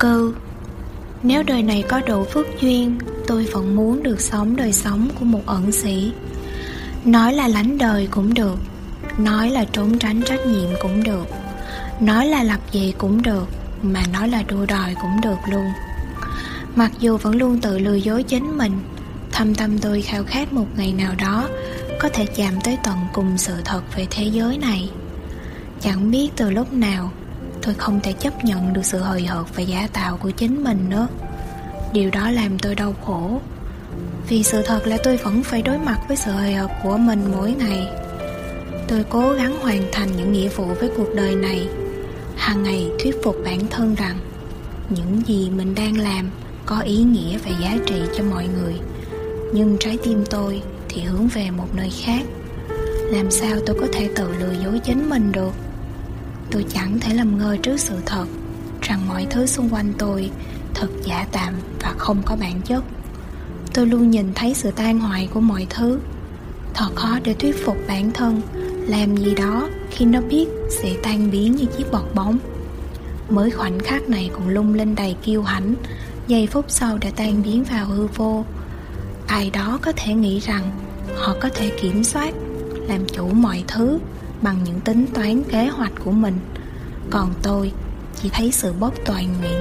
cư Nếu đời này có đủ phước duyên, Tôi vẫn muốn được sống đời sống của một ẩn sĩ. Nói là lánh đời cũng được, Nói là trốn tránh trách nhiệm cũng được, Nói là lập gì cũng được, Mà nói là đua đòi cũng được luôn. Mặc dù vẫn luôn tự lừa dối chính mình, Thâm tâm tôi khao khát một ngày nào đó Có thể chạm tới tận cùng sự thật về thế giới này. Chẳng biết từ lúc nào Tôi không thể chấp nhận được sự hời hợt và giả tạo của chính mình nữa. Điều đó làm tôi đau khổ. Vì sự thật là tôi vẫn phải đối mặt với sự hời hợt của mình mỗi ngày. Tôi cố gắng hoàn thành những nghĩa vụ với cuộc đời này. Hàng ngày thuyết phục bản thân rằng, những gì mình đang làm có ý nghĩa và giá trị cho mọi người. Nhưng trái tim tôi thì hướng về một nơi khác. Làm sao tôi có thể tự lừa dối chính mình được? Tôi chẳng thể làm ngơ trước sự thật rằng mọi thứ xung quanh tôi thật giả tạm và không có bản chất. Tôi luôn nhìn thấy sự tan hoại của mọi thứ. Thật khó để thuyết phục bản thân làm gì đó khi nó biết sẽ tan biến như chiếc bọt bóng. Mới khoảnh khắc này cũng lung linh đầy kiêu hãnh, giây phút sau đã tan biến vào hư vô. Ai đó có thể nghĩ rằng họ có thể kiểm soát, làm chủ mọi thứ bằng những tính toán kế hoạch của mình. Còn tôi chỉ thấy sự bóp toàn nguyện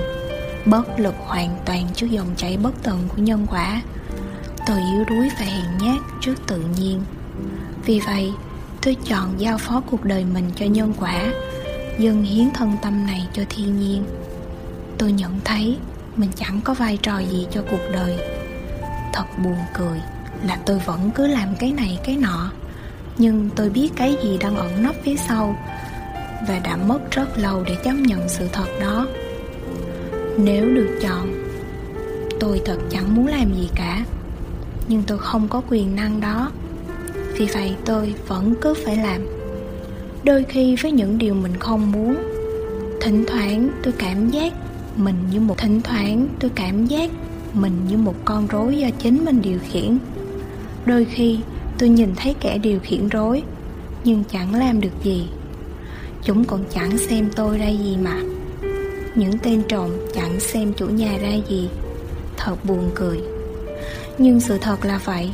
bất lực hoàn toàn trước dòng chảy bất tận của nhân quả. Tôi yếu đuối và hèn nhát trước tự nhiên. Vì vậy, tôi chọn giao phó cuộc đời mình cho nhân quả, dâng hiến thân tâm này cho thiên nhiên. Tôi nhận thấy mình chẳng có vai trò gì cho cuộc đời. Thật buồn cười là tôi vẫn cứ làm cái này cái nọ nhưng tôi biết cái gì đang ẩn nấp phía sau và đã mất rất lâu để chấp nhận sự thật đó. Nếu được chọn, tôi thật chẳng muốn làm gì cả. Nhưng tôi không có quyền năng đó. Vì vậy tôi vẫn cứ phải làm. Đôi khi với những điều mình không muốn, thỉnh thoảng tôi cảm giác mình như một, thỉnh thoảng tôi cảm giác mình như một con rối do chính mình điều khiển. Đôi khi tôi nhìn thấy kẻ điều khiển rối, nhưng chẳng làm được gì. Chúng còn chẳng xem tôi ra gì mà. Những tên trộm chẳng xem chủ nhà ra gì. Thật buồn cười. Nhưng sự thật là vậy,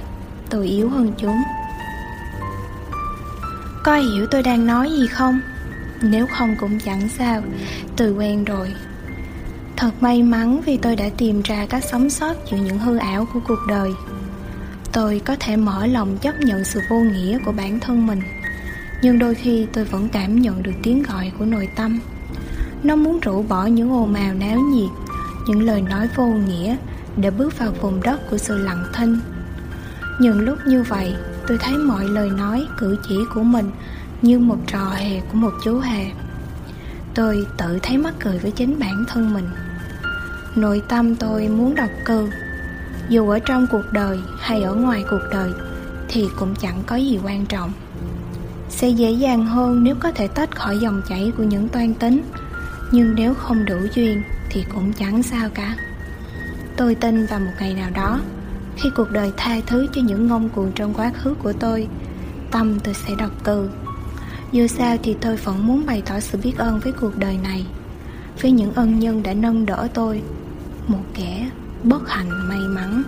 tôi yếu hơn chúng. Có hiểu tôi đang nói gì không? Nếu không cũng chẳng sao, tôi quen rồi. Thật may mắn vì tôi đã tìm ra cách sống sót giữa những hư ảo của cuộc đời tôi có thể mở lòng chấp nhận sự vô nghĩa của bản thân mình. Nhưng đôi khi tôi vẫn cảm nhận được tiếng gọi của nội tâm. Nó muốn rũ bỏ những ồn ào náo nhiệt, những lời nói vô nghĩa để bước vào vùng đất của sự lặng thinh. Những lúc như vậy, tôi thấy mọi lời nói, cử chỉ của mình như một trò hề của một chú hề. Tôi tự thấy mắc cười với chính bản thân mình. Nội tâm tôi muốn độc cư dù ở trong cuộc đời hay ở ngoài cuộc đời, thì cũng chẳng có gì quan trọng. Sẽ dễ dàng hơn nếu có thể tách khỏi dòng chảy của những toan tính, nhưng nếu không đủ duyên thì cũng chẳng sao cả. Tôi tin vào một ngày nào đó, khi cuộc đời tha thứ cho những ngông cuồng trong quá khứ của tôi, tâm tôi sẽ đọc từ. Dù sao thì tôi vẫn muốn bày tỏ sự biết ơn với cuộc đời này, với những ân nhân đã nâng đỡ tôi, một kẻ bất hạnh may mắn.